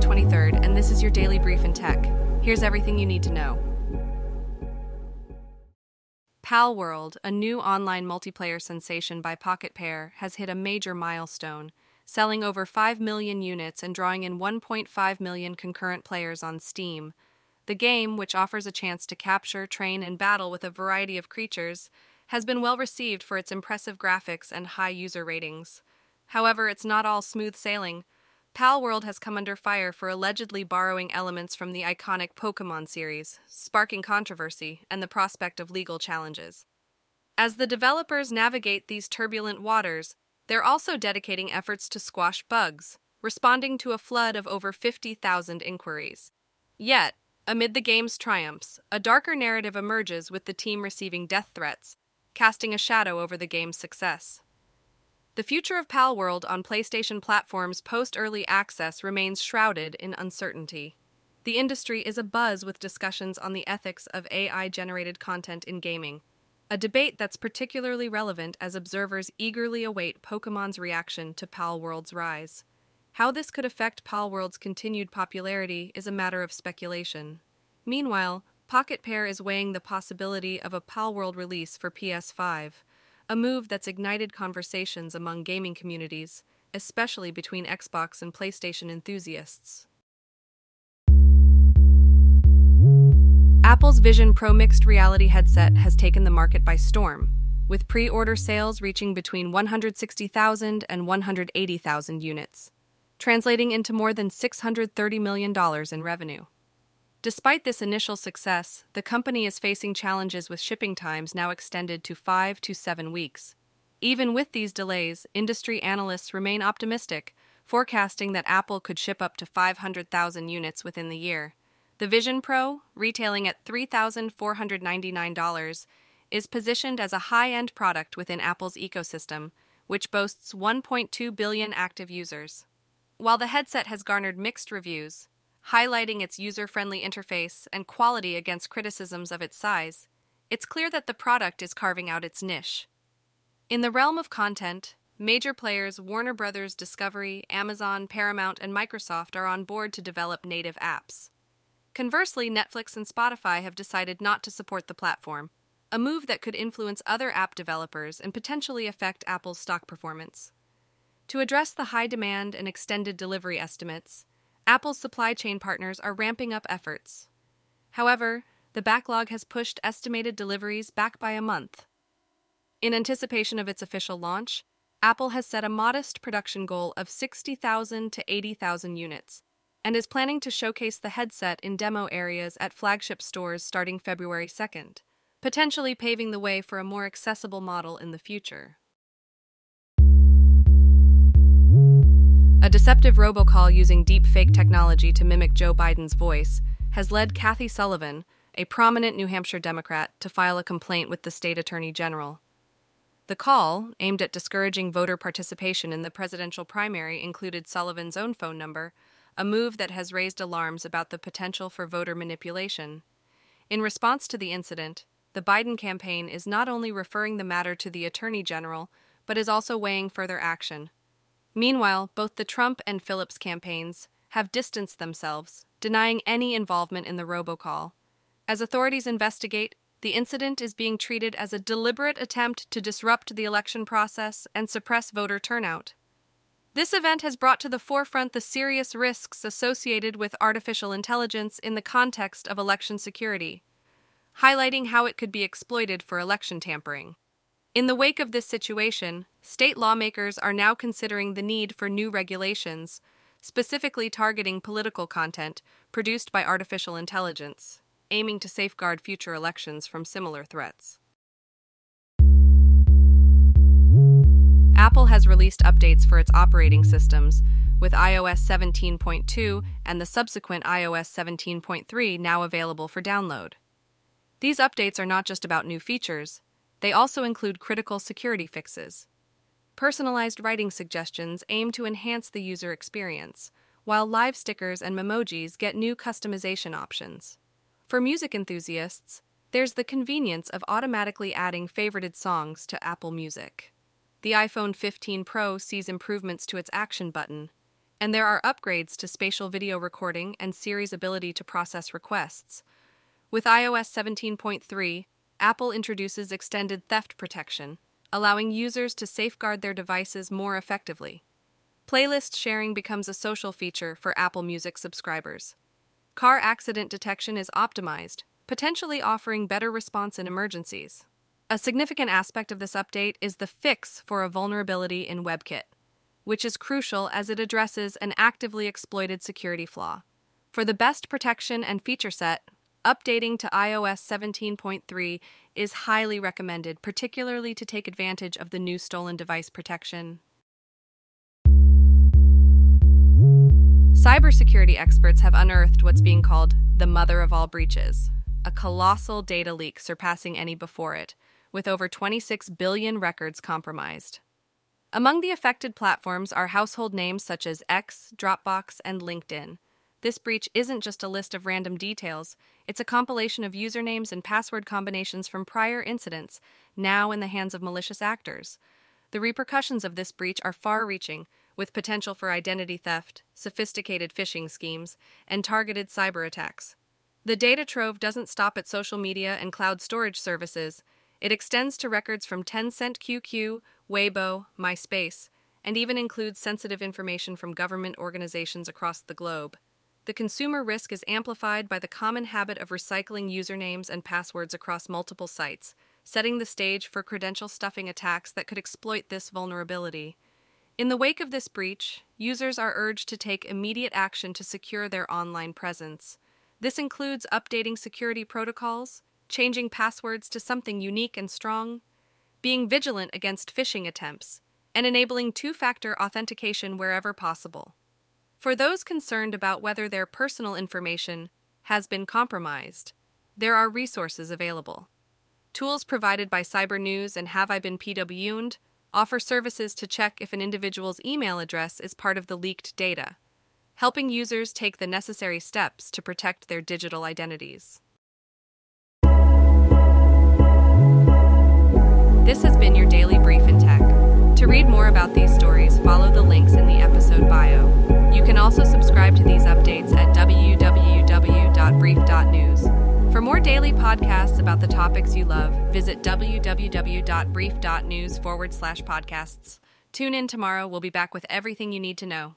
January 23rd, and this is your daily brief in tech. Here's everything you need to know. Palworld, a new online multiplayer sensation by Pocketpair, has hit a major milestone, selling over 5 million units and drawing in 1.5 million concurrent players on Steam. The game, which offers a chance to capture, train, and battle with a variety of creatures, has been well received for its impressive graphics and high user ratings. However, it's not all smooth sailing. Palworld has come under fire for allegedly borrowing elements from the iconic Pokemon series, sparking controversy and the prospect of legal challenges. As the developers navigate these turbulent waters, they're also dedicating efforts to squash bugs, responding to a flood of over 50,000 inquiries. Yet, amid the game's triumphs, a darker narrative emerges with the team receiving death threats, casting a shadow over the game's success. The future of Palworld on PlayStation platforms post early access remains shrouded in uncertainty. The industry is abuzz with discussions on the ethics of AI generated content in gaming, a debate that's particularly relevant as observers eagerly await Pokemon's reaction to Palworld's rise. How this could affect Palworld's continued popularity is a matter of speculation. Meanwhile, Pocketpair is weighing the possibility of a Palworld release for PS5 a move that's ignited conversations among gaming communities, especially between Xbox and PlayStation enthusiasts. Apple's Vision Pro mixed reality headset has taken the market by storm, with pre order sales reaching between 160,000 and 180,000 units, translating into more than $630 million in revenue. Despite this initial success, the company is facing challenges with shipping times now extended to five to seven weeks. Even with these delays, industry analysts remain optimistic, forecasting that Apple could ship up to 500,000 units within the year. The Vision Pro, retailing at $3,499, is positioned as a high end product within Apple's ecosystem, which boasts 1.2 billion active users. While the headset has garnered mixed reviews, highlighting its user friendly interface and quality against criticisms of its size, it's clear that the product is carving out its niche. In the realm of content, major players Warner Bros. Discovery, Amazon, Paramount, and Microsoft are on board to develop native apps. Conversely, Netflix and Spotify have decided not to support the platform, a move that could influence other app developers and potentially affect Apple's stock performance. To address the high demand and extended delivery estimates, Apple's supply chain partners are ramping up efforts. However, the backlog has pushed estimated deliveries back by a month. In anticipation of its official launch, Apple has set a modest production goal of 60,000 to 80,000 units and is planning to showcase the headset in demo areas at flagship stores starting February 2nd, potentially paving the way for a more accessible model in the future. A deceptive robocall using deepfake technology to mimic Joe Biden's voice has led Kathy Sullivan, a prominent New Hampshire Democrat, to file a complaint with the state attorney general. The call, aimed at discouraging voter participation in the presidential primary, included Sullivan's own phone number, a move that has raised alarms about the potential for voter manipulation. In response to the incident, the Biden campaign is not only referring the matter to the attorney general, but is also weighing further action. Meanwhile, both the Trump and Phillips campaigns have distanced themselves, denying any involvement in the robocall. As authorities investigate, the incident is being treated as a deliberate attempt to disrupt the election process and suppress voter turnout. This event has brought to the forefront the serious risks associated with artificial intelligence in the context of election security, highlighting how it could be exploited for election tampering. In the wake of this situation, state lawmakers are now considering the need for new regulations, specifically targeting political content produced by artificial intelligence, aiming to safeguard future elections from similar threats. Apple has released updates for its operating systems, with iOS 17.2 and the subsequent iOS 17.3 now available for download. These updates are not just about new features, they also include critical security fixes. Personalized writing suggestions aim to enhance the user experience, while live stickers and memojis get new customization options. For music enthusiasts, there's the convenience of automatically adding favorited songs to Apple Music. The iPhone 15 Pro sees improvements to its action button, And there are upgrades to spatial video recording and Siri's ability to process requests. With iOS 17.3, Apple introduces extended theft protection, allowing users to safeguard their devices more effectively. Playlist sharing becomes a social feature for Apple Music subscribers. Car accident detection is optimized, potentially offering better response in emergencies. A significant aspect of this update is the fix for a vulnerability in WebKit, which is crucial as it addresses an actively exploited security flaw. For the best protection and feature set, updating to iOS 17.3 is highly recommended, particularly to take advantage of the new stolen device protection. Cybersecurity experts have unearthed what's being called the mother of all breaches, a colossal data leak surpassing any before it, with over 26 billion records compromised. Among the affected platforms are household names such as X, Dropbox, and LinkedIn. This breach isn't just a list of random details, it's a compilation of usernames and password combinations from prior incidents, now in the hands of malicious actors. The repercussions of this breach are far reaching, with potential for identity theft, sophisticated phishing schemes, and targeted cyber attacks. The data trove doesn't stop at social media and cloud storage services. It extends to records from Tencent QQ, Weibo, MySpace, and even includes sensitive information from government organizations across the globe. The consumer risk is amplified by the common habit of recycling usernames and passwords across multiple sites, setting the stage for credential stuffing attacks that could exploit this vulnerability. In the wake of this breach, users are urged to take immediate action to secure their online presence. This includes updating security protocols, changing passwords to something unique and strong, being vigilant against phishing attempts, and enabling two factor authentication wherever possible. For those concerned about whether their personal information has been compromised, there are resources available. Tools provided by Cybernews and Have I Been Pwned offer services to check if an individual's email address is part of the leaked data, helping users take the necessary steps to protect their digital identities. This has been your daily brief in tech. To read more about these stories, follow the links in the episode bio. Podcasts about the topics you love, visit www.brief.news forward slash podcasts. Tune in tomorrow. We'll be back with everything you need to know.